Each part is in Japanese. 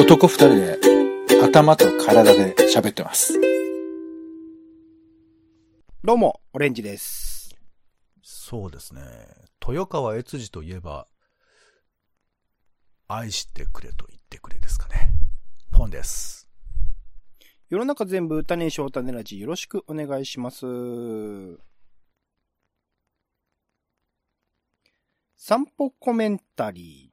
男二人で頭と体で喋ってます。どうも、オレンジです。そうですね。豊川悦司といえば、愛してくれと言ってくれですかね。ポンです。世の中全部歌ねえしょうたねラジよろしくお願いします。散歩コメンタリー。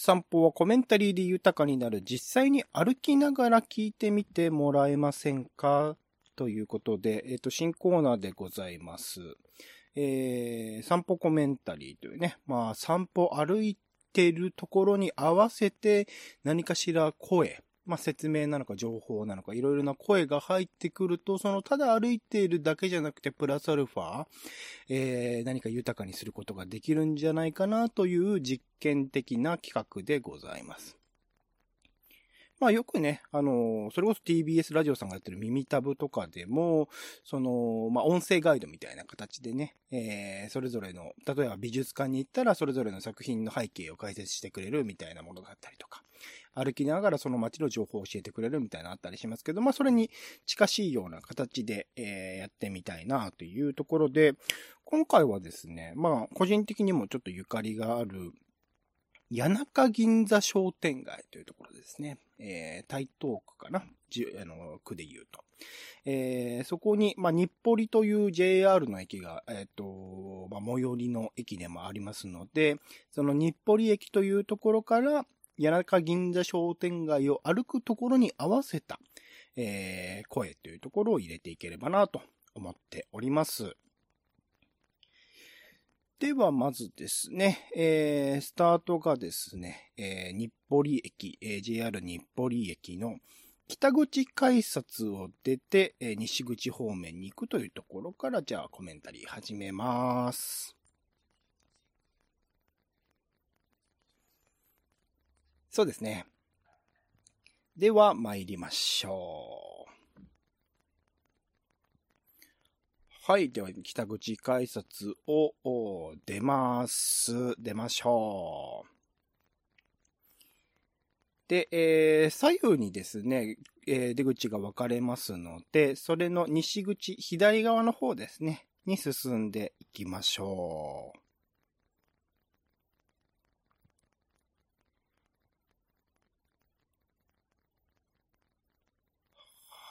散歩はコメンタリーで豊かになる実際に歩きながら聞いてみてもらえませんか？ということで、えっ、と、新コーナーでございます。えー、散歩コメンタリーというね、まあ、散歩歩いてるところに合わせて何かしら声、まあ、説明なのか情報なのかいろいろな声が入ってくると、そのただ歩いているだけじゃなくてプラスアルファ、えー、何か豊かにすることができるんじゃないかなという実験的な企画でございます。まあよくね、あの、それこそ TBS ラジオさんがやってる耳タブとかでも、その、まあ音声ガイドみたいな形でね、えー、それぞれの、例えば美術館に行ったらそれぞれの作品の背景を解説してくれるみたいなものだったりとか、歩きながらその街の情報を教えてくれるみたいなのあったりしますけど、まあそれに近しいような形で、えーやってみたいなというところで、今回はですね、まあ個人的にもちょっとゆかりがある、谷中銀座商店街というところですね。えー、台東区かなじあの、区で言うと。えー、そこに、まあ、日暮里という JR の駅が、えっ、と、まあ、最寄りの駅でもありますので、その日暮里駅というところから、谷中銀座商店街を歩くところに合わせた、えー、声というところを入れていければなと思っております。では、まずですね、えー、スタートがですね、えー、日暮里駅、えー JR 日暮里駅の北口改札を出て、えー西口方面に行くというところから、じゃあコメンタリー始めます。そうですね。では、参りましょう。はい。では、北口改札を出ます。出ましょう。で、えー左右にですね、えー出口が分かれますので、それの西口、左側の方ですね、に進んでいきましょう。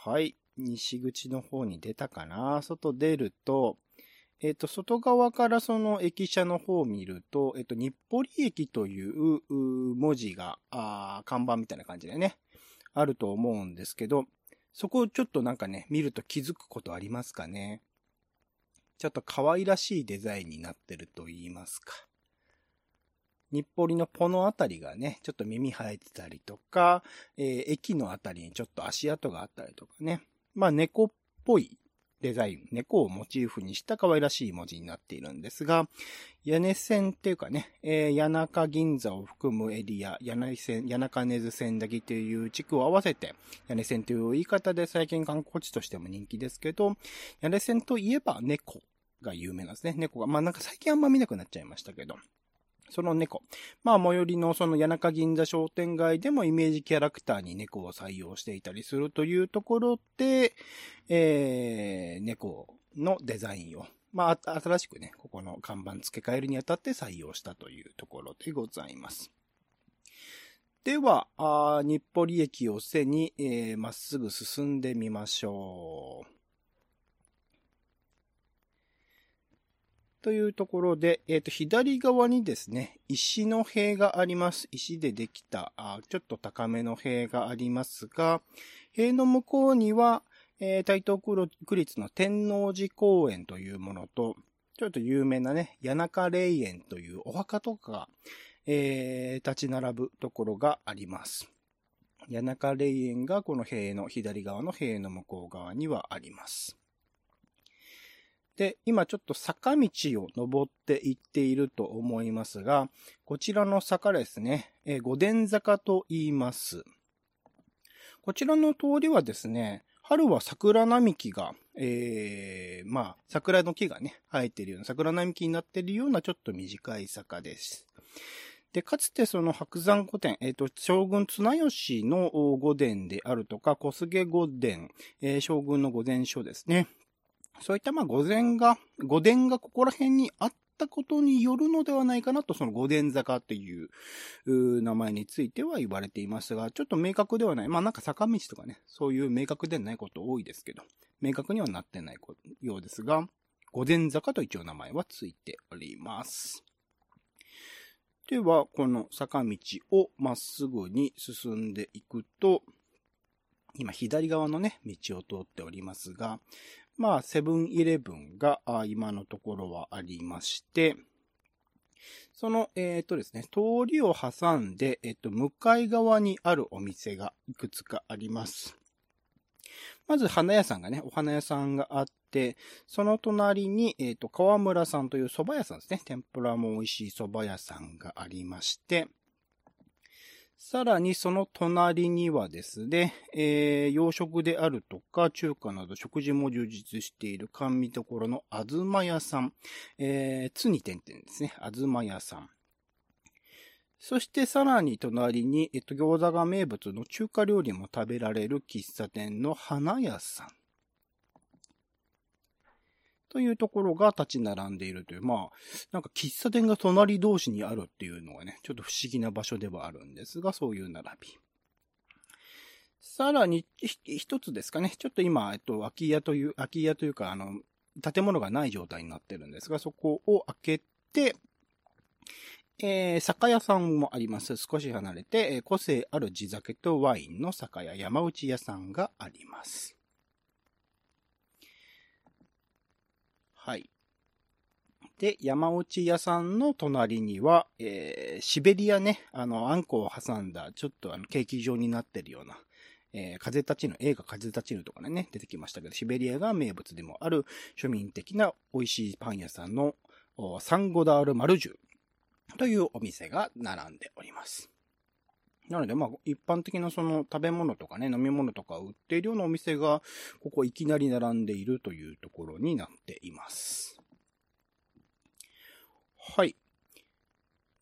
はい。西口の方に出たかな外出ると、えっ、と、外側からその駅舎の方を見ると、えっ、と、日暮里駅という文字が、あー看板みたいな感じでね、あると思うんですけど、そこをちょっとなんかね、見ると気づくことありますかねちょっと可愛らしいデザインになってると言いますか。日暮里のポのあたりがね、ちょっと耳生えてたりとか、えー駅のあたりにちょっと足跡があったりとかね。まあ猫っぽいデザイン、猫をモチーフにした可愛らしい文字になっているんですが、屋根線っていうかね、えー谷中銀座を含むエリア、屋根線、谷中根津線だけという地区を合わせて、屋根線という言い方で最近観光地としても人気ですけど、屋根線といえば猫が有名なんですね。猫が。まあなんか最近あんま見なくなっちゃいましたけど。その猫。まあ、最寄りのその谷中銀座商店街でもイメージキャラクターに猫を採用していたりするというところで、えー、猫のデザインを、まあ、新しくね、ここの看板付け替えるにあたって採用したというところでございます。では、あ日暮里駅を背に、えーまっすぐ進んでみましょう。というところで、えっ、と、左側にですね、石の塀があります。石でできた、あちょっと高めの塀がありますが、塀の向こうには、えー台東区立の天王寺公園というものと、ちょっと有名なね、谷中霊園というお墓とかが、えー立ち並ぶところがあります。谷中霊園がこの塀の左側の塀の向こう側にはあります。で、今ちょっと坂道を登っていっていると思いますが、こちらの坂ですね、えー御殿坂と言います。こちらの通りはですね、春は桜並木が、えー、まあ、桜の木がね、生えているような、桜並木になっているようなちょっと短い坂です。で、かつてその白山御殿、えっ、と、将軍綱吉の御殿であるとか、小菅御殿、えー将軍の御殿所ですね。そういったまあ御殿が、御殿がここら辺にあったことによるのではないかなと、その御殿坂っていう名前については言われていますが、ちょっと明確ではない。まあなんか坂道とかね、そういう明確でないこと多いですけど、明確にはなってないようですが、御殿坂と一応名前はついております。では、この坂道をまっすぐに進んでいくと、今左側のね、道を通っておりますが、まあ、セブンイレブンが今のところはありまして、その、えっ、とですね、通りを挟んで、えっ、と、向かい側にあるお店がいくつかあります。まず、花屋さんがね、お花屋さんがあって、その隣に、えっ、と、川村さんという蕎麦屋さんですね。天ぷらも美味しい蕎麦屋さんがありまして、さらにその隣にはですね、えー、洋食であるとか中華など食事も充実している甘味どころのあずま屋さん、えー、つに点々ですね、あずま屋さん。そしてさらに隣に、えっと、餃子が名物の中華料理も食べられる喫茶店の花屋さん。というところが立ち並んでいるという、まあ、なんか喫茶店が隣同士にあるっていうのがね、ちょっと不思議な場所ではあるんですが、そういう並び。さらに、ひ一つですかね、ちょっと今、えっと、空き家という、空き家というか、あの、建物がない状態になってるんですが、そこを開けて、えー、酒屋さんもあります。少し離れて、え個性ある地酒とワインの酒屋、山内屋さんがあります。はい。で、山内屋さんの隣には、えーシベリアね、あの、あんこを挟んだ、ちょっとあの、ケーキ状になってるような、えー風立ちぬ、映画風立ちぬとかね、出てきましたけど、シベリアが名物でもある庶民的な美味しいパン屋さんの、サンゴダールマルジュというお店が並んでおります。なので、まあ、一般的なその食べ物とかね、飲み物とか売っているようなお店が、ここいきなり並んでいるというところになっています。はい。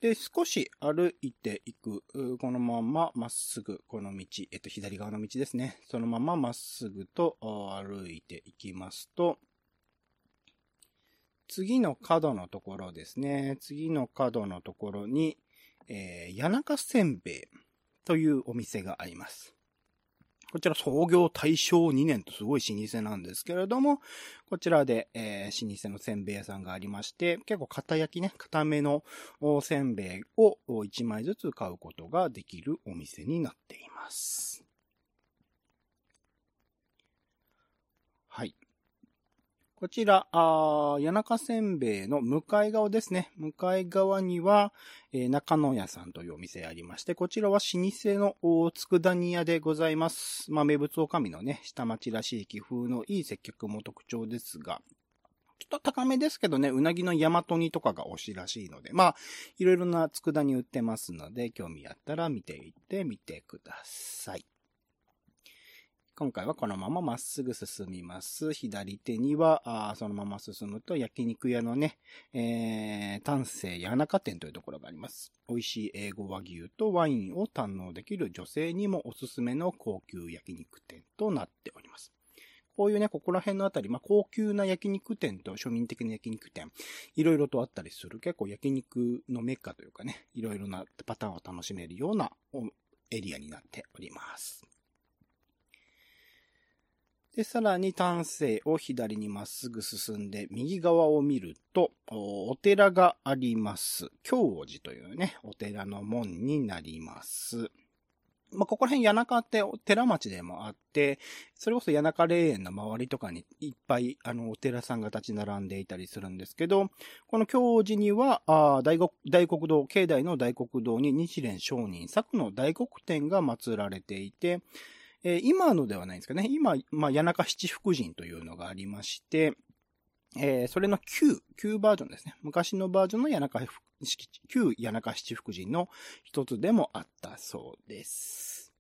で、少し歩いていく、このまままっすぐ、この道、えっと、左側の道ですね。そのまままっすぐと歩いていきますと、次の角のところですね。次の角のところに、えー、谷中せんべいというお店があります。こちら創業大正2年とすごい老舗なんですけれども、こちらで、えー老舗のせんべい屋さんがありまして、結構型焼きね、固めのせんべいを1枚ずつ買うことができるお店になっています。はい。こちら、あー谷中せんべいの向かい側ですね。向かい側には、えー中野屋さんというお店ありまして、こちらは老舗のお佃煮屋でございます。まあ、名物おかみのね、下町らしい気風のいい接客も特徴ですが、ちょっと高めですけどね、うなぎの大和煮とかが推しらしいので、まあ、いろいろな佃煮売ってますので、興味あったら見ていってみてください。今回はこのまままっすぐ進みます。左手には、あそのまま進むと焼肉屋のね、えー、丹精谷中店というところがあります。美味しい英語和牛とワインを堪能できる女性にもおすすめの高級焼肉店となっております。こういうね、ここら辺のあたり、まあ、高級な焼肉店と庶民的な焼肉店、いろいろとあったりする、結構焼肉のメッカというかね、いろいろなパターンを楽しめるようなエリアになっております。で、さらに丹精を左にまっすぐ進んで、右側を見ると、お寺があります。京王寺というね、お寺の門になります。まあ、ここら辺谷中って寺町でもあって、それこそ谷中霊園の周りとかにいっぱいあのお寺さんが立ち並んでいたりするんですけど、この京寺には、あ大国大黒堂、境内の大黒堂に日蓮上人作の大黒天が祀られていて、えー今のではないんですけどね、今、まあ、谷中七福神というのがありまして、えーそれの旧、旧バージョンですね。昔のバージョンの谷中福旧谷中七福神の一つでもあったそうです。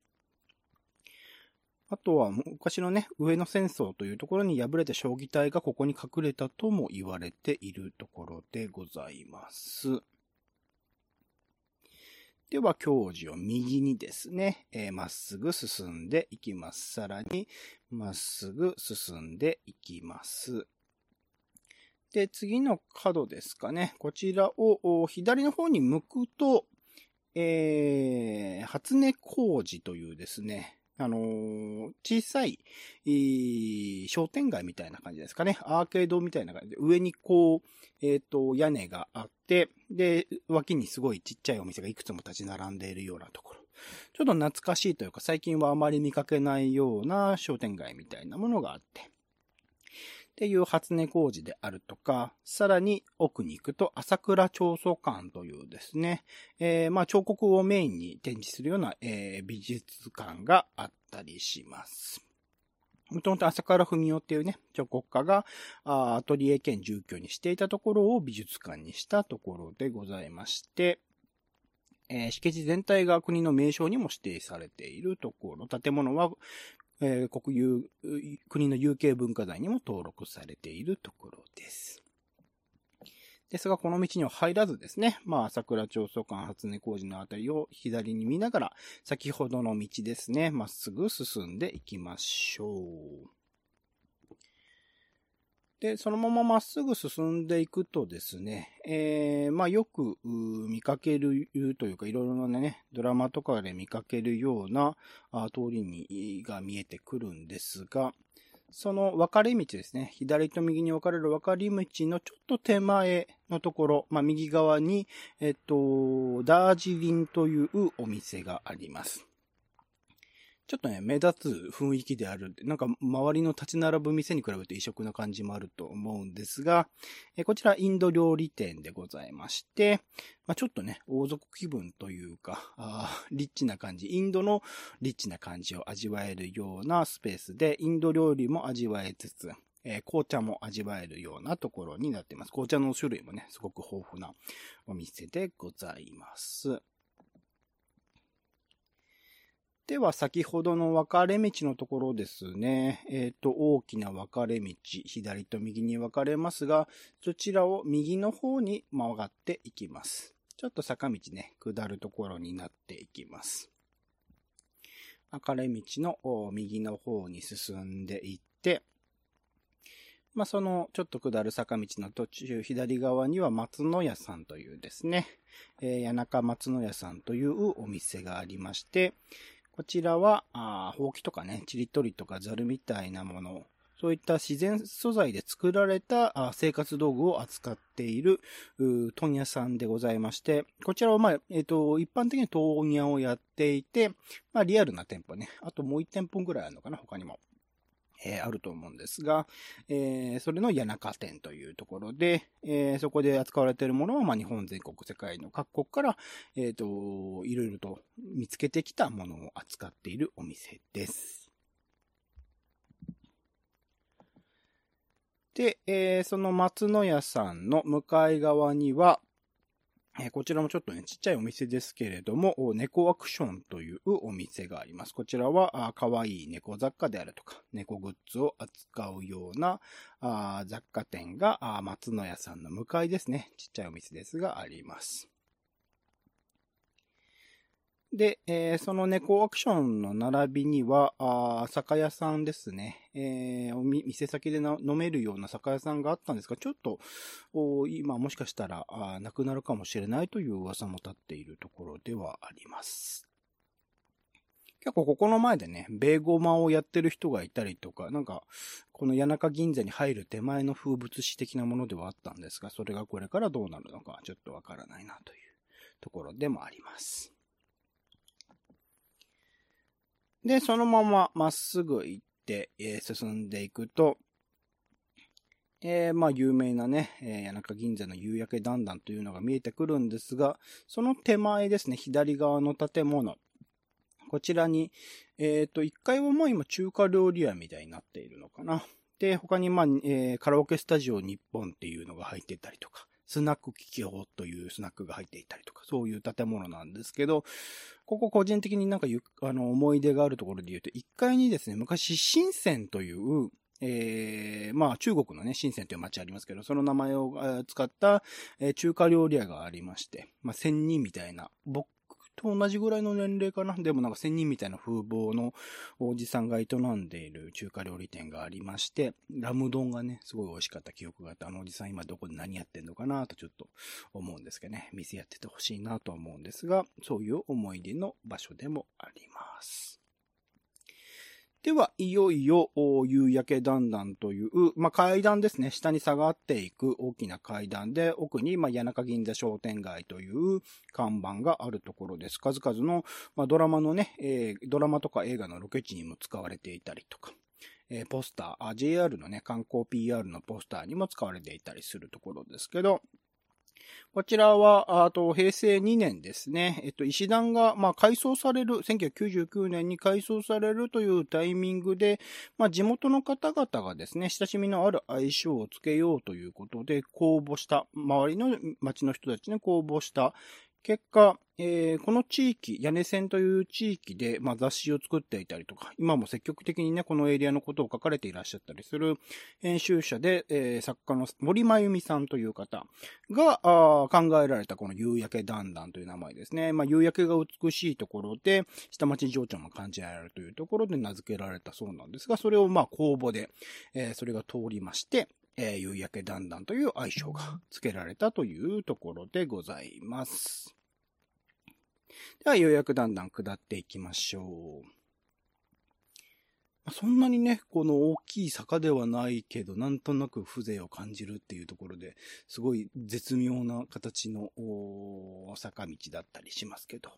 あとは昔のね、上野戦争というところに敗れた将棋隊がここに隠れたとも言われているところでございます。では、教授を右にですね、えー、まっすぐ進んでいきます。さらに、まっすぐ進んでいきます。で、次の角ですかね。こちらを左の方に向くと、えー、初音工事というですね、あのー、小さい、商店街みたいな感じですかね。アーケードみたいな感じで、上にこう、えっ、ー、と、屋根があって、で、脇にすごいちっちゃいお店がいくつも立ち並んでいるようなところ。ちょっと懐かしいというか、最近はあまり見かけないような商店街みたいなものがあって。っていう初音工事であるとか、さらに奥に行くと朝倉彫塑館というですね、えー、まあ彫刻をメインに展示するような、えー、美術館があったりします。もともと朝倉文夫っていうね、彫刻家がアトリエ兼住居にしていたところを美術館にしたところでございまして、えー、敷地全体が国の名称にも指定されているところ、建物はえー、国有、国の有形文化財にも登録されているところです。ですが、この道には入らずですね、まあ、桜町総館初音工事のあたりを左に見ながら、先ほどの道ですね、まっすぐ進んでいきましょう。で、そのまままっすぐ進んでいくとですね、えー、まあよく見かけるというか、いろいろなね、ドラマとかで見かけるような通りにが見えてくるんですが、その分かれ道ですね。左と右に分かれる分かれ道のちょっと手前のところ、まあ右側に、えっと、ダージリンというお店があります。ちょっとね、目立つ雰囲気である。なんか、周りの立ち並ぶ店に比べて異色な感じもあると思うんですが、えこちらインド料理店でございまして、まあ、ちょっとね、王族気分というか、あリッチな感じ、インドのリッチな感じを味わえるようなスペースで、インド料理も味わえつつ、えー、紅茶も味わえるようなところになっています。紅茶の種類もね、すごく豊富なお店でございます。では、先ほどの分かれ道のところですね。えっ、ー、と、大きな分かれ道、左と右に分かれますが、そちらを右の方に曲がっていきます。ちょっと坂道ね、下るところになっていきます。分かれ道の右の方に進んでいって、まあ、そのちょっと下る坂道の途中、左側には松野屋さんというですね、えー、谷中松野屋さんというお店がありまして、こちらは、あほうきとかね、ちりとりとかザルみたいなもの、そういった自然素材で作られた生活道具を扱っている問屋さんでございまして、こちらはまあ、えっ、ー、と、一般的に問屋をやっていて、まあリアルな店舗ね、あともう一店舗ぐらいあるのかな、他にも。えー、あると思うんですが、えー、それの谷中店というところで、えー、そこで扱われているものは、まあ、日本全国、世界の各国から、えっ、と、いろいろと見つけてきたものを扱っているお店です。で、えその松野屋さんの向かい側には、えこちらもちょっとね、ちっちゃいお店ですけれども、猫アクションというお店があります。こちらは、可愛い猫雑貨であるとか、猫グッズを扱うようなあ雑貨店があ松野屋さんの向かいですね。ちっちゃいお店ですがあります。で、えー、その猫アクションの並びには、あ酒屋さんですね。えー、店先で飲めるような酒屋さんがあったんですが、ちょっと、今もしかしたらあなくなるかもしれないという噂も立っているところではあります。結構ここの前でね、ベーゴマをやってる人がいたりとか、なんか、この谷中銀座に入る手前の風物詩的なものではあったんですが、それがこれからどうなるのかちょっとわからないなというところでもあります。で、そのまままっすぐ行って、えー、進んでいくと、えー、まあ、有名なね、えー、谷中銀座の夕焼け段々というのが見えてくるんですが、その手前ですね、左側の建物。こちらに、えっ、ー、と、1階はもう今中華料理屋みたいになっているのかな。で、他にまあ、えー、カラオケスタジオ日本っていうのが入ってたりとか、スナック企業というスナックが入っていたりとか、そういう建物なんですけど、ここ個人的になんかあの、思い出があるところで言うと、1階にですね、昔、深センという、えー、まあ中国のね、深センという街ありますけど、その名前を使った、中華料理屋がありまして、まあ仙人みたいな、僕と同じぐらいの年齢かな。でもなんか仙人みたいな風貌のおじさんが営んでいる中華料理店がありまして、ラム丼がね、すごい美味しかった記憶があって、あのおじさん今どこで何やってんのかなとちょっと思うんですけどね。店やっててほしいなと思うんですが、そういう思い出の場所でもあります。では、いよいよ、夕焼け段々という、まあ、階段ですね。下に下がっていく大きな階段で、奥に、まあ、谷中銀座商店街という看板があるところです。数々の、まあ、ドラマのね、えー、ドラマとか映画のロケ地にも使われていたりとか、えー、ポスター、JR のね、観光 PR のポスターにも使われていたりするところですけど、こちらは、あと、平成2年ですね。えっと、石段が、まあ、改装される、1999年に改装されるというタイミングで、まあ、地元の方々がですね、親しみのある愛称をつけようということで、公募した、周りの町の人たちに公募した、結果、えー、この地域、屋根線という地域で、まあ、雑誌を作っていたりとか、今も積極的にね、このエリアのことを書かれていらっしゃったりする編集者で、えー、作家の森真由美さんという方が考えられたこの夕焼け段々という名前ですね。まあ、夕焼けが美しいところで、下町情緒も感じられるというところで名付けられたそうなんですが、それをまあ公募で、えー、それが通りまして、えー、夕焼け段々という愛称が付けられたというところでございます。では、ようやくだんだん下っていきましょう。そんなにね、この大きい坂ではないけど、なんとなく風情を感じるっていうところで、すごい絶妙な形の坂道だったりしますけど。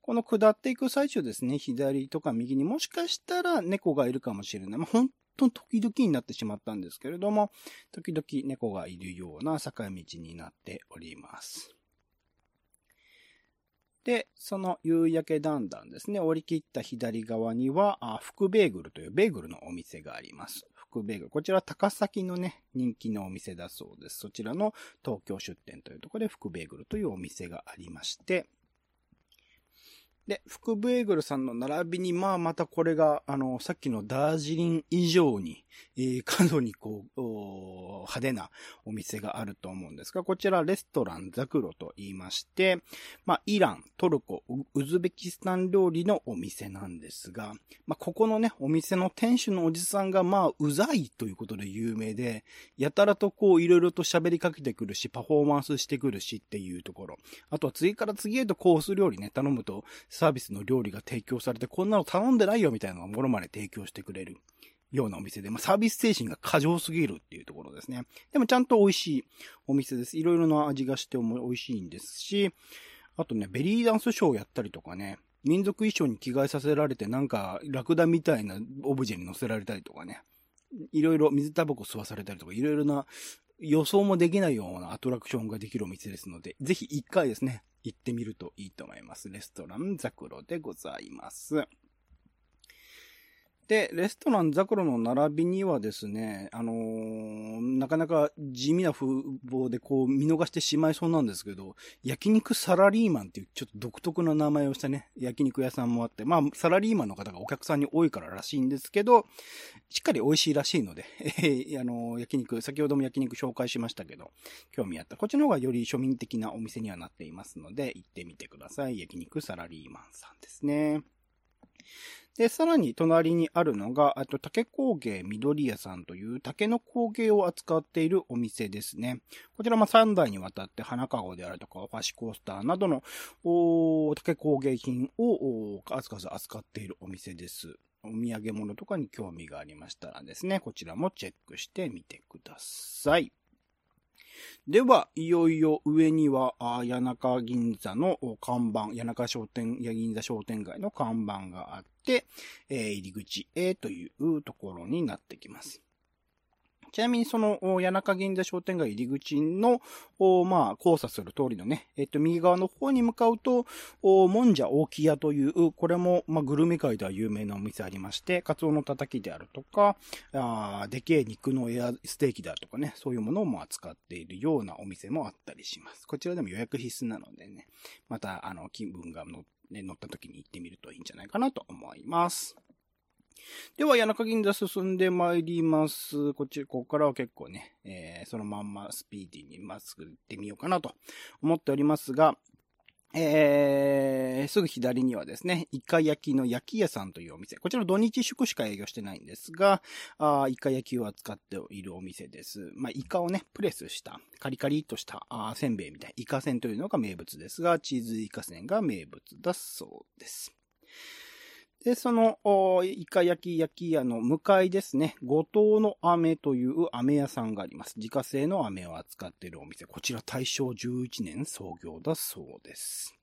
この下っていく最中ですね、左とか右にもしかしたら猫がいるかもしれない。まあ、本当に時々になってしまったんですけれども、時々猫がいるような坂道になっております。で、その夕焼けだんだんですね、折り切った左側には、あ福ベーグルというベーグルのお店があります。福ベーグル。こちら高崎のね、人気のお店だそうです。そちらの東京出店というところで福ベーグルというお店がありまして、で、福ベーグルさんの並びに、まあまたこれが、あの、さっきのダージリン以上に、えー、過度にこう、派手なお店があると思うんですが、こちらレストランザクロと言いまして、まあ、イラン、トルコ、ウズベキスタン料理のお店なんですが、まあ、ここのね、お店の店主のおじさんが、まあ、うざいということで有名で、やたらとこう、いろいろと喋りかけてくるし、パフォーマンスしてくるしっていうところ。あとは次から次へとコース料理ね、頼むと、サービスの料理が提供されて、こんなの頼んでないよみたいなのがもろまで提供してくれるようなお店で、まあ、サービス精神が過剰すぎるっていうところですね。でもちゃんと美味しいお店です。いろいろな味がしても美味しいんですし、あとね、ベリーダンスショーをやったりとかね、民族衣装に着替えさせられてなんかラクダみたいなオブジェに乗せられたりとかね、いろいろ水タバコ吸わされたりとか、いろいろな予想もできないようなアトラクションができるお店ですので、ぜひ一回ですね、行ってみるといいと思います。レストランザクロでございます。で、レストランザクロの並びにはですね、あのー、なかなか地味な風貌でこう見逃してしまいそうなんですけど、焼肉サラリーマンっていうちょっと独特な名前をしたね、焼肉屋さんもあって、まあ、サラリーマンの方がお客さんに多いかららしいんですけど、しっかり美味しいらしいので、えー、あのー、焼肉、先ほども焼肉紹介しましたけど、興味あった。こっちの方がより庶民的なお店にはなっていますので、行ってみてください。焼肉サラリーマンさんですね。で、さらに隣にあるのが、あと竹工芸緑屋さんという竹の工芸を扱っているお店ですね。こちらま3代にわたって花籠であるとかお菓子コースターなどの竹工芸品を数々扱っているお店です。お土産物とかに興味がありましたらですね、こちらもチェックしてみてください。では、いよいよ上には、谷中銀座の看板、谷中商店、谷銀座商店街の看板があって、えー、入り口へというところになってきます。ちなみにその、谷中銀座商店街入り口の、まあ、交差する通りのね、えっと、右側の方に向かうと、もんじゃ大木屋という、これも、まあ、グルメ界では有名なお店ありまして、カツオのたたきであるとか、あでけえ肉のエアステーキであるとかね、そういうものも扱っているようなお店もあったりします。こちらでも予約必須なのでね、また、あの、気分が乗ね、乗った時に行ってみるといいんじゃないかなと思います。では、谷中銀座進んで参ります。こっち、ここからは結構ね、えー、そのまんまスピーディーにまっすぐ行ってみようかなと思っておりますが、えー、すぐ左にはですね、イカ焼きの焼き屋さんというお店。こちら土日祝しか営業してないんですが、あイカ焼きを扱っているお店です。まあ、イカをね、プレスした、カリカリとしたあせんべいみたいな。イカせんというのが名物ですが、チーズイカせんが名物だそうです。で、その、イカ焼き焼き屋の向かいですね、五島の飴という飴屋さんがあります。自家製の飴を扱っているお店。こちら大正11年創業だそうです。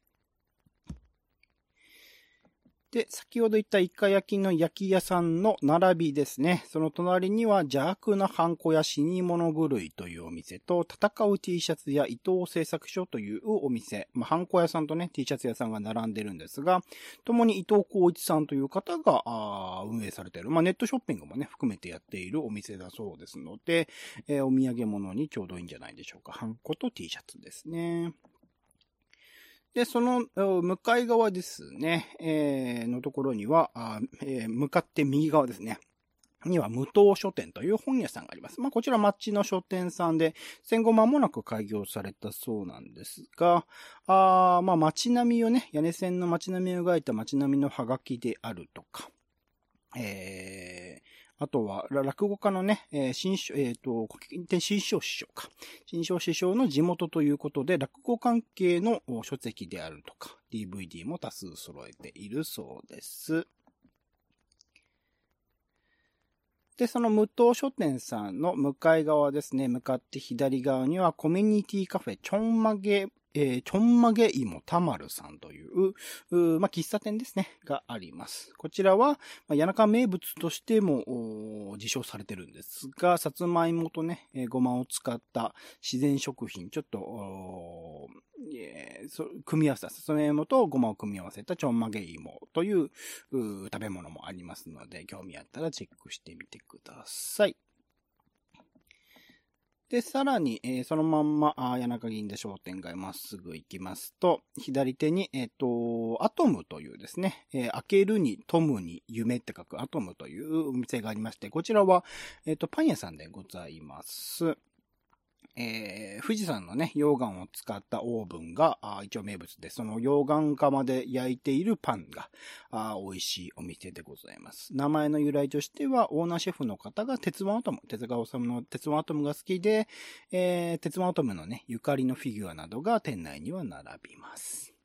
で、先ほど言ったイカ焼きの焼き屋さんの並びですね。その隣には邪悪なハンコや死に物狂いというお店と、戦う T シャツや伊藤製作所というお店、まあ、ハンコ屋さんとね、T シャツ屋さんが並んでるんですが、共に伊藤光一さんという方があ運営されている、まあ、ネットショッピングもね、含めてやっているお店だそうですので、えー、お土産物にちょうどいいんじゃないでしょうか。ハンコと T シャツですね。で、その向かい側ですね、えー、のところには、えー、向かって右側ですね。には無糖書店という本屋さんがあります。まあ、こちら町の書店さんで、戦後間もなく開業されたそうなんですが、あまあ、街並みをね、屋根線の街並みを描いた街並みのハガキであるとか、えー、あとは、落語家のね、えー、新書、えっ、ー、と、新章師匠か。新章師匠の地元ということで、落語関係の書籍であるとか、DVD も多数揃えているそうです。で、その無糖書店さんの向かい側ですね、向かって左側にはコミュニティカフェちょんまげえー、ちょんまげ芋たまるさんという、うまあ、喫茶店ですね、があります。こちらは、まあ、谷中名物としても、受賞されてるんですが、さつまいもとね、えー、ごまを使った自然食品、ちょっと、え、組み合わせた、さつまいもとごまを組み合わせたちょんまげ芋という食べ物もありますので、興味あったらチェックしてみてください。で、さらに、えー、そのまんま、あ谷中銀座商店街まっすぐ行きますと、左手に、えっ、ー、と、アトムというですね、えー、開けるに、トムに、夢って書くアトムというお店がありまして、こちらは、えっ、と、パン屋さんでございます。えー、富士山のね、溶岩を使ったオーブンが、あ一応名物で、その溶岩釜で焼いているパンが、あ美味しいお店でございます。名前の由来としては、オーナーシェフの方が鉄腕アトム、鉄川治の鉄腕アトムが好きで、えー、鉄腕アトムのね、ゆかりのフィギュアなどが店内には並びます。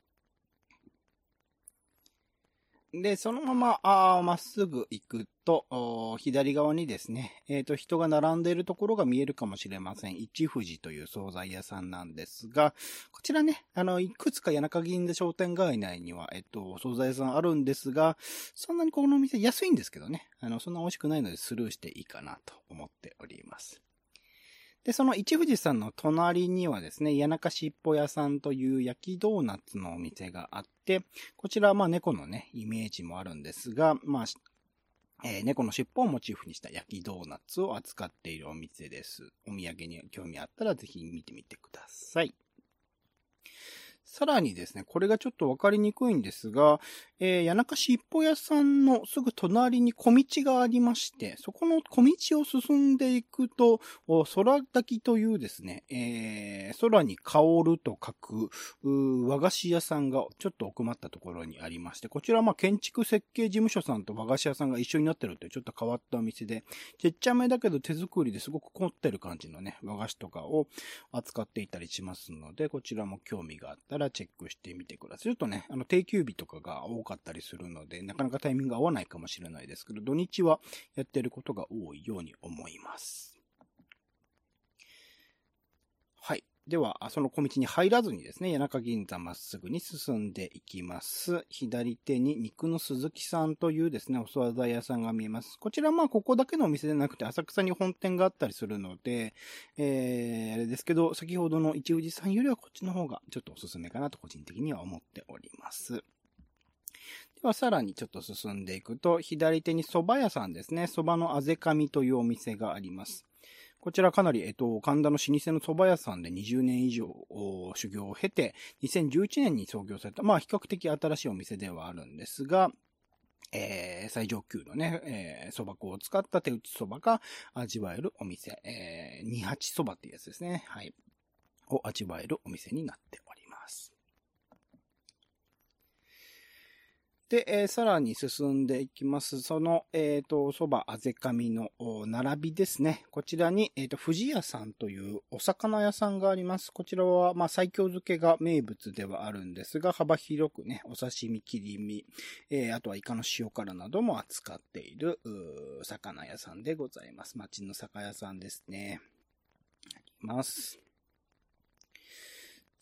で、そのまま、あまっすぐ行くと、左側にですね、えっ、ー、と、人が並んでいるところが見えるかもしれません。一富士という惣菜屋さんなんですが、こちらね、あの、いくつか谷中銀で商店街内には、えっ、と、惣菜屋さんあるんですが、そんなにこのお店安いんですけどね、あの、そんな美味しくないのでスルーしていいかなと思っております。で、その一富士山の隣にはですね、谷中しっぽ屋さんという焼きドーナツのお店があって、こちらはまあ猫のね、イメージもあるんですが、まあ、えー、猫の尻尾をモチーフにした焼きドーナツを扱っているお店です。お土産に興味あったらぜひ見てみてください。さらにですね、これがちょっとわかりにくいんですが、えー、谷中しっぽ屋さんのすぐ隣に小道がありまして、そこの小道を進んでいくと、空炊きというですね、えー、空に香ると書く、和菓子屋さんがちょっと奥まったところにありまして、こちらはまあ建築設計事務所さんと和菓子屋さんが一緒になってるというちょっと変わったお店で、ちっちゃめだけど手作りですごく凝ってる感じのね、和菓子とかを扱っていたりしますので、こちらも興味があったらチェックしてみてください。ちょっとね、あの定休日とかが多かかったりするので、なかなかタイミングが合わないかもしれないですけど、土日はやってることが多いように思います。はい。では、その小道に入らずにですね、谷中銀座まっすぐに進んでいきます。左手に肉の鈴木さんというですね、お惣菜屋さんが見えます。こちらまあ、ここだけのお店でなくて、浅草に本店があったりするので、えー、あれですけど、先ほどの一富士さんよりはこっちの方がちょっとおすすめかなと個人的には思っております。では、さらにちょっと進んでいくと、左手に蕎麦屋さんですね。蕎麦のあぜかみというお店があります。こちらかなり、えっと、神田の老舗の蕎麦屋さんで20年以上修行を経て、2011年に創業された、まあ比較的新しいお店ではあるんですが、えー、最上級のね、えー、蕎麦粉を使った手打ち蕎麦が味わえるお店、えー、二八蕎麦っていうやつですね。はい。を味わえるお店になっております。で、えーさらに進んでいきます。その、えっ、と、そばあぜかみの並びですね。こちらに、えっ、と、富士屋さんというお魚屋さんがあります。こちらは、まあ、最強漬けが名物ではあるんですが、幅広くね、お刺身、切り身、えーあとはイカの塩辛なども扱っている、魚屋さんでございます。町の酒屋さんですね。あります。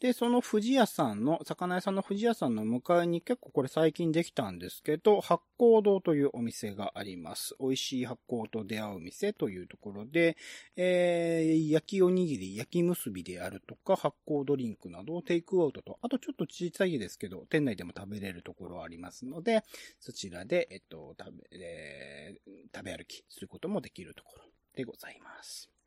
で、その富士屋さんの、魚屋さんの富士屋さんの向かいに結構これ最近できたんですけど、八甲堂というお店があります。美味しい発酵と出会う店というところで、えー、焼きおにぎり、焼き結びであるとか、発酵ドリンクなどをテイクアウトと、あとちょっと小さいですけど、店内でも食べれるところありますので、そちらで、えっと、食べ、えー食べ歩きすることもできるところでございます。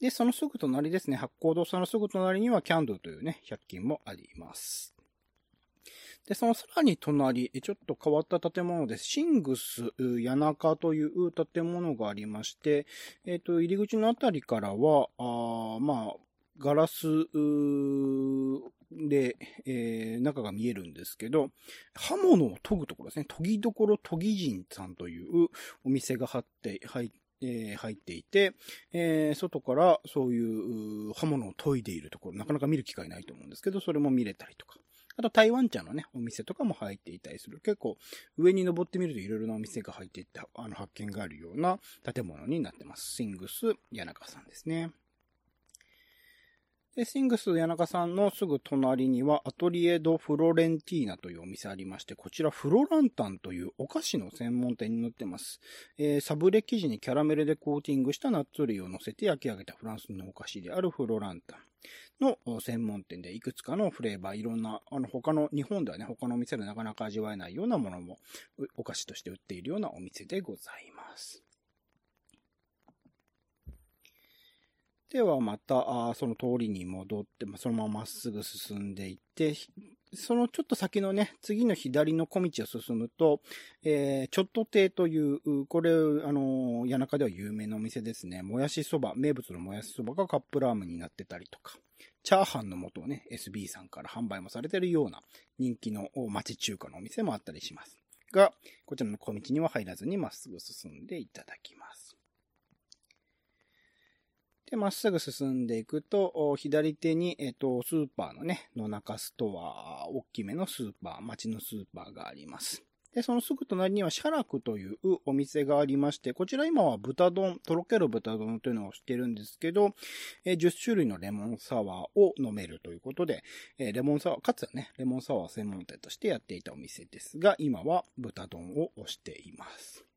で、そのすぐ隣ですね、八甲堂さんのすぐ隣にはキャンドゥというね、100均もあります。で、そのさらに隣、ちょっと変わった建物です。シングス谷中という建物がありまして、えっ、と、入り口のあたりからは、あまあ、ガラスで、えー中が見えるんですけど、刃物を研ぐところですね。研ぎどころ研ぎ人さんというお店が入って、入えー入っていて、えー外からそういう刃物を研いでいるところ、なかなか見る機会ないと思うんですけど、それも見れたりとか。あと台湾茶のね、お店とかも入っていたりする。結構上に登ってみるといろいろなお店が入っていった、あの発見があるような建物になってます。シングス谷中さんですね。で、シングス谷中さんのすぐ隣にはアトリエド・フロレンティーナというお店ありまして、こちらフロランタンというお菓子の専門店になってます。えーサブレ生地にキャラメルでコーティングしたナッツ類を乗せて焼き上げたフランスのお菓子であるフロランタンの専門店でいくつかのフレーバー、いろんな、あの他の、日本ではね、他のお店でなかなか味わえないようなものもお菓子として売っているようなお店でございます。ではまた、あその通りに戻って、まあそのまままっすぐ進んでいって、そのちょっと先のね、次の左の小道を進むと、えーちょっと亭という、これ、あのー谷中では有名なお店ですね。もやしそば、名物のもやしそばがカップラーメンになってたりとか、チャーハンの素をね、SB さんから販売もされてるような人気の町中華のお店もあったりします。が、こちらの小道には入らずにまっすぐ進んでいただきます。で、まっすぐ進んでいくと、左手に、えっ、と、スーパーのね、野中ストア、大きめのスーパー、町のスーパーがあります。で、そのすぐ隣にはシャラクというお店がありまして、こちら今は豚丼、とろける豚丼というのをしてるんですけど、えー10種類のレモンサワーを飲めるということで、えーレモンサワー、かつはね、レモンサワー専門店としてやっていたお店ですが、今は豚丼を推しています。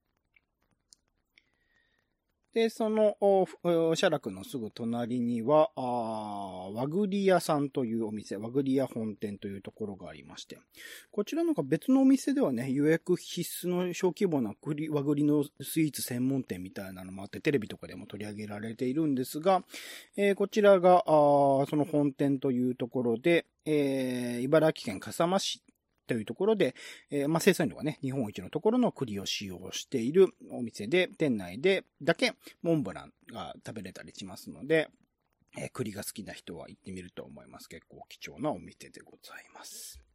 で、その、おおシャラクのすぐ隣には、あ和栗屋さんというお店、和栗屋本店というところがありまして、こちらなんか別のお店ではね、予約必須の小規模な栗和栗のスイーツ専門店みたいなのもあって、テレビとかでも取り上げられているんですが、えーこちらが、あその本店というところで、えー茨城県笠間市というところで、えーまあ、生産量がね、日本一のところの栗を使用しているお店で、店内でだけモンブランが食べれたりしますので、えー栗が好きな人は行ってみると思います。結構貴重なお店でございます。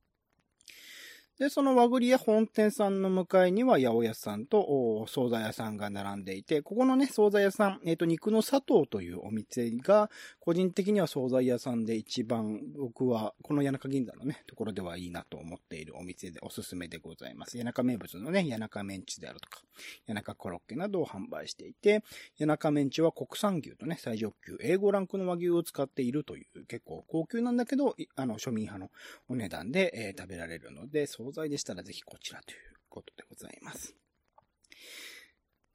で、その和栗屋本店さんの向かいには八百屋さんとお惣菜屋さんが並んでいて、ここのね、惣菜屋さん、えっ、と、肉の佐藤というお店が、個人的には惣菜屋さんで一番僕は、この谷中銀座のね、ところではいいなと思っているお店でおすすめでございます。谷中名物のね、谷中メンチであるとか、谷中コロッケなどを販売していて、谷中メンチは国産牛とね、最上級 A5 ランクの和牛を使っているという、結構高級なんだけど、あの、庶民派のお値段で、えー食べられるので、菜でしたらぜひこちらということでございます。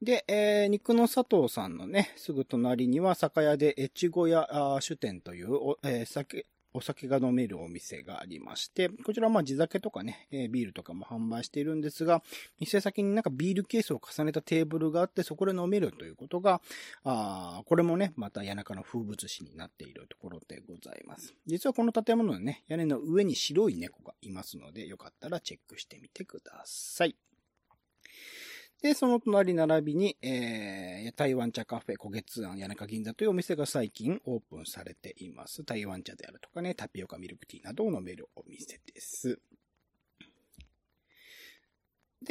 で、えー肉の佐藤さんのね、すぐ隣には酒屋で越後屋あ酒店という、えー酒、お酒が飲めるお店がありまして、こちらはまあ地酒とかね、えビールとかも販売しているんですが、店先になんかビールケースを重ねたテーブルがあって、そこで飲めるということが、あこれもね、また谷中の風物詩になっているところでございます。実はこの建物のね、屋根の上に白い猫がいますので、よかったらチェックしてみてください。で、その隣並びに、えー、台湾茶カフェ、古月庵谷中銀座というお店が最近オープンされています。台湾茶であるとかね、タピオカミルクティーなどを飲めるお店です。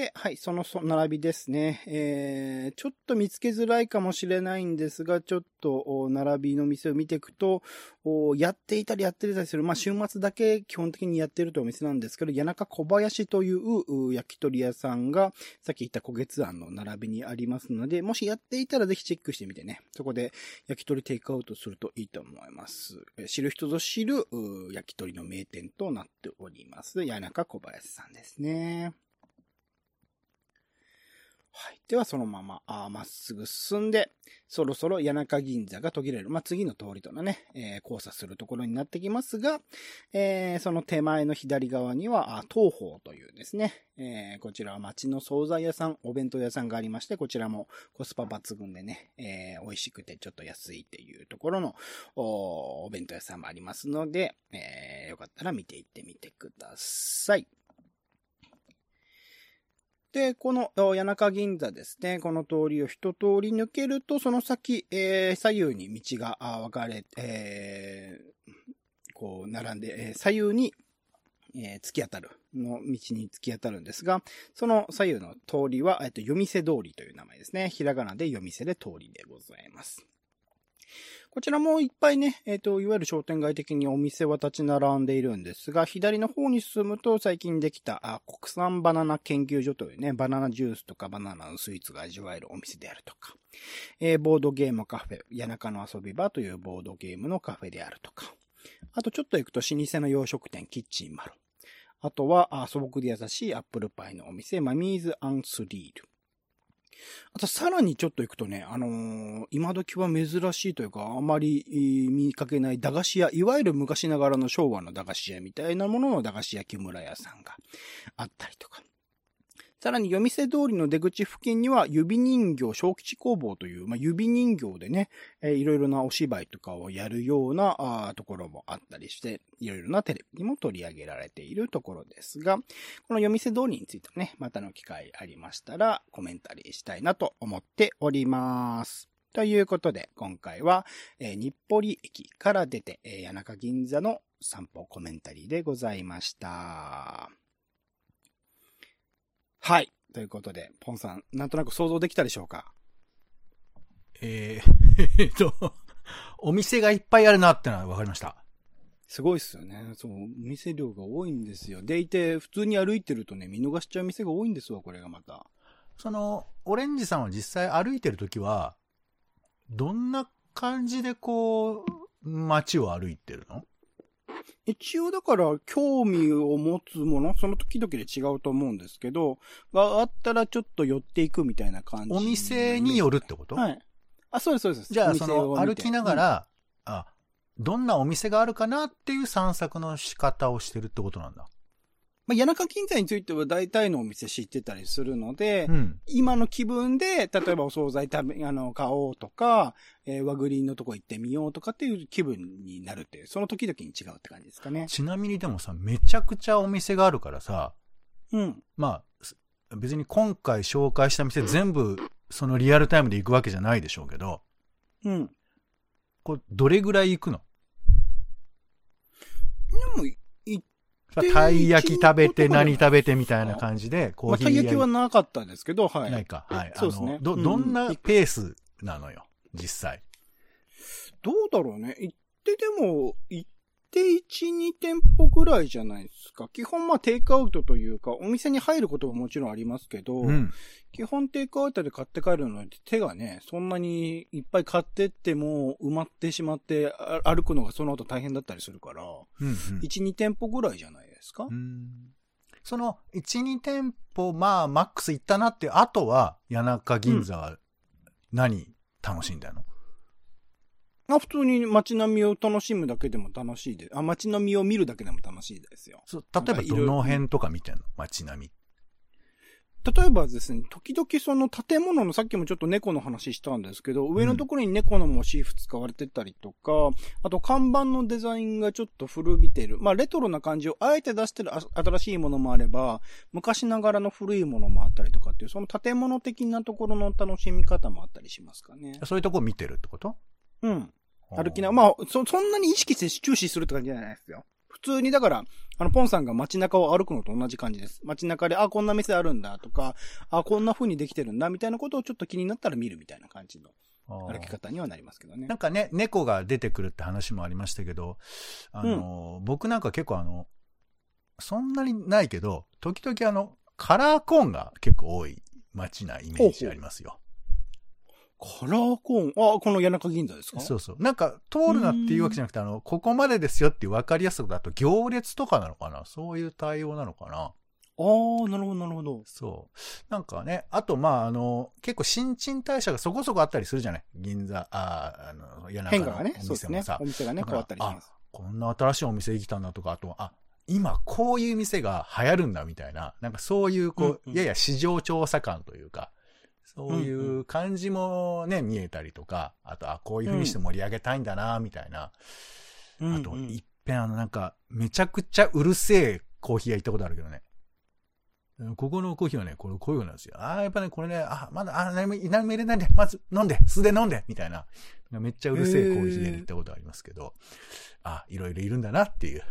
で、はい、そのそ並びですね。えー、ちょっと見つけづらいかもしれないんですが、ちょっと、並びの店を見ていくと、おやっていたりやってたりする。まあ、週末だけ基本的にやってるというお店なんですけど、谷中小林という焼き鳥屋さんが、さっき言った古月庵の並びにありますので、もしやっていたらぜひチェックしてみてね。そこで焼き鳥テイクアウトするといいと思います。知る人ぞ知る、焼き鳥の名店となっております。谷中小林さんですね。はい。では、そのまま、あーまっすぐ進んで、そろそろ谷中銀座が途切れる。まあ、次の通りとのね、えー交差するところになってきますが、えーその手前の左側には、あ東宝というですね、えーこちらは町の惣菜屋さん、お弁当屋さんがありまして、こちらもコスパ抜群でね、えー美味しくてちょっと安いっていうところのおお弁当屋さんもありますので、えーよかったら見ていってみてください。で、この谷中銀座ですね、この通りを一通り抜けると、その先、えー左右に道が分かれ、えーこう、並んで、え左右に、えー突き当たる、の道に突き当たるんですが、その左右の通りは、えっと、夜店通りという名前ですね。ひらがなで夜店で通りでございます。こちらもいっぱいね、えっ、と、いわゆる商店街的にお店は立ち並んでいるんですが、左の方に進むと最近できたあ国産バナナ研究所というね、バナナジュースとかバナナのスイーツが味わえるお店であるとか、えーボードゲームカフェ、谷中の遊び場というボードゲームのカフェであるとか、あとちょっと行くと老舗の洋食店、キッチンマロ。あとは、あ素朴で優しいアップルパイのお店、マミーズ・アンスリール。あと、さらにちょっと行くとね、あのー今時は珍しいというか、あまり見かけない駄菓子屋、いわゆる昔ながらの昭和の駄菓子屋みたいなものの駄菓子屋木村屋さんがあったりとか。さらに夜店通りの出口付近には指人形小吉工房という、まあ、指人形でね、えーいろいろなお芝居とかをやるようなあところもあったりして、いろいろなテレビにも取り上げられているところですが、この夜店通りについてね、またの機会ありましたらコメンタリーしたいなと思っております。ということで、今回は、えー日暮里駅から出て、えー谷中銀座の散歩コメンタリーでございました。はい。ということで、ポンさん、なんとなく想像できたでしょうか？えー、えっと、お店がいっぱいあるなってのは分かりました。すごいっすよね。そう、お店量が多いんですよ。でいて、普通に歩いてるとね、見逃しちゃう店が多いんですわ、これがまた。その、オレンジさんは実際歩いてるときは、どんな感じでこう、街を歩いてるの？一応だから、興味を持つもの、その時々で違うと思うんですけど、があったらちょっと寄っていくみたいな感じ。お店によるってこと？はい。あ、そうです、そうです。じゃあ、その、歩きなが、ら、あ、どんなお店があるかなっていう散策の仕方をしてるってことなんだ。まあ、谷中銀座については大体のお店知ってたりするので、うん。今の気分で、例えばお惣菜食べ、あの、買おうとか、えー和グリーンのとこ行ってみようとかっていう気分になるってその時々に違うって感じですかね。ちなみにでもさ、めちゃくちゃお店があるからさ、うん。まあ、す別に今回紹介した店全部、そのリアルタイムで行くわけじゃないでしょうけど、うん。これ、どれぐらい行くの？でも、たい焼き食べて何食べてみたいな感じで、コまあ、ーヒーたい焼きはなかったですけど、はい。ないか。はい。そうですねど、うんどんなペースなのよ、実際？どうだろうね。行ってでも、て1、2店舗ぐらいじゃないですか。基本まあテイクアウトというか、お店に入ることももちろんありますけど、うん。基本テイクアウトで買って帰るので手がね、そんなにいっぱい買ってっても埋まってしまってあ歩くのがその後大変だったりするから、うん、うん。1、2店舗ぐらいじゃないですか、うんその、1、2店舗、まあ、マックス行ったなっていう後は、谷中銀座は何楽しんだの、まあ普通に街並みを楽しむだけでも楽しいで、あ、街並みを見るだけでも楽しいですよ。そう例えばどの辺とか見てんの？街並み。例えばですね、時々その建物の、さっきもちょっと猫の話したんですけど、上のところに猫のモチーフ使われてたりとか、あと看板のデザインがちょっと古びてる。まあレトロな感じをあえて出してるあ新しいものもあれば、昔ながらの古いものもあったりとかっていう、その建物的なところの楽しみ方もあったりしますかね。そういうとこ見てるってこと？うん。歩きな、まあ、そ、そんなに意識して注視するって感じじゃないですよ。普通にだから、あの、ポンさんが街中を歩くのと同じ感じです。街中で、あ、こんな店あるんだとか、あ、こんな風にできてるんだみたいなことをちょっと気になったら見るみたいな感じの歩き方にはなりますけどねなん。かね、猫が出てくるって話もありましたけど、あの、僕なんか結構あの、そんなにないけど、時々あの、カラーコーンが結構多い街なイメージありますよ。カラーコーン、あ、この谷中銀座ですか？そうそう。なんか、通るなっていうわけじゃなくて、あの、ここまでですよっていう分かりやすさだと、行列とかなのかな？そういう対応なのかな？ああ、なるほど、なるほど。そう。なんかね、あと、まあ、あの、結構新陳代謝がそこそこあったりするじゃない？銀座、ああ、あの、谷中の変化がね、おそうですね。お店がね、変わったりします。こんな新しいお店できたんだとか、あと、あ、今こういう店が流行るんだみたいな、なんかそういう、こう、うんうんやや市場調査感というか、そういう感じもね、見えたりとか、あと、あ、こういう風にして盛り上げたいんだな、みたいな。うんあと、うんいっぺんあの、なんか、めちゃくちゃうるせえコーヒー屋行ったことあるけどね。ここのコーヒーはね、これこういうのなんですよ。ああ、やっぱね、これね、あ、まだ、あ、何も、何も入れないで、まず飲んで、素で飲んで、みたいな。めっちゃうるせえコーヒー屋に行ったことありますけど、あ、いろいろいるんだなっていう。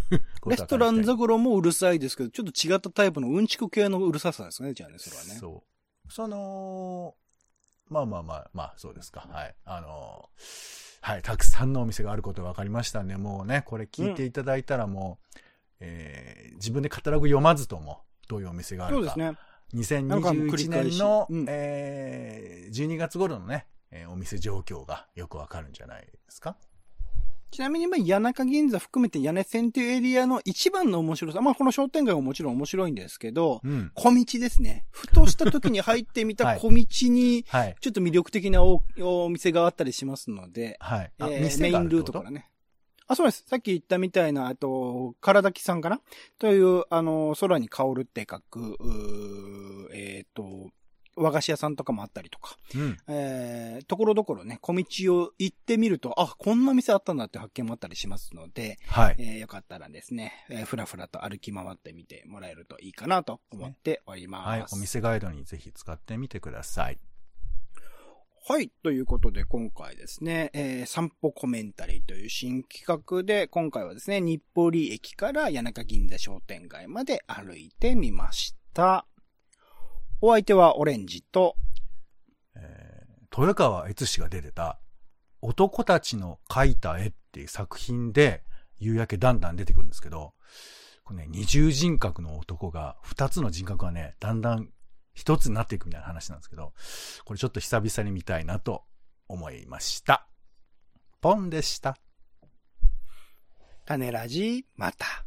レストランザグロもうるさいですけど、ちょっと違ったタイプのうんちく系のうるささですね、じゃあね、それはね。そう。その、まあまあまあ、まあ、そうですか。はい。あの、はい。たくさんのお店があることが分かりましたんで、もうね、これ聞いていただいたらもう、えー自分でカタログ読まずとも、どういうお店があるか。そうですね。なんかもう繰2021り返し年の、うんえー12月頃のね、えーお店状況がよくわかるんじゃないですかちなみに、まあ、谷中銀座含めて屋根線っていうエリアの一番の面白さ、まあ、この商店街ももちろん面白いんですけど、うん。小道ですね。ふとした時に入ってみ はいた小道に、はい。ちょっと魅力的なおお店があったりしますので、はい。あ、えーメ店インルートからね。あ、そうです。さっき言ったみたいな、あと、からだきさんかな？という、あの、空に香るって書く、うーえっ、と、和菓子屋さんとかもあったりとか、うん。えー、ところどころね、小道を行ってみると、あ、こんな店あったんだって発見もあったりしますので、はい。えーよかったらですね、えーふらふらと歩き回ってみてもらえるといいかなと思っております。はい。お店ガイドにぜひ使ってみてください。はい。ということで、今回ですね、えー散歩コメンタリーという新企画で、今回はですね、日暮里駅から谷中銀座商店街まで歩いてみました。お相手はオレンジと、えー豊川悦司が出てた、男たちの描いた絵っていう作品で、夕焼けだんだん出てくるんですけど、これね、二重人格の男が、二つの人格がね、だんだん一つになっていくみたいな話なんですけど、これちょっと久々に見たいなと思いました。ポンでした。種ラジ、また。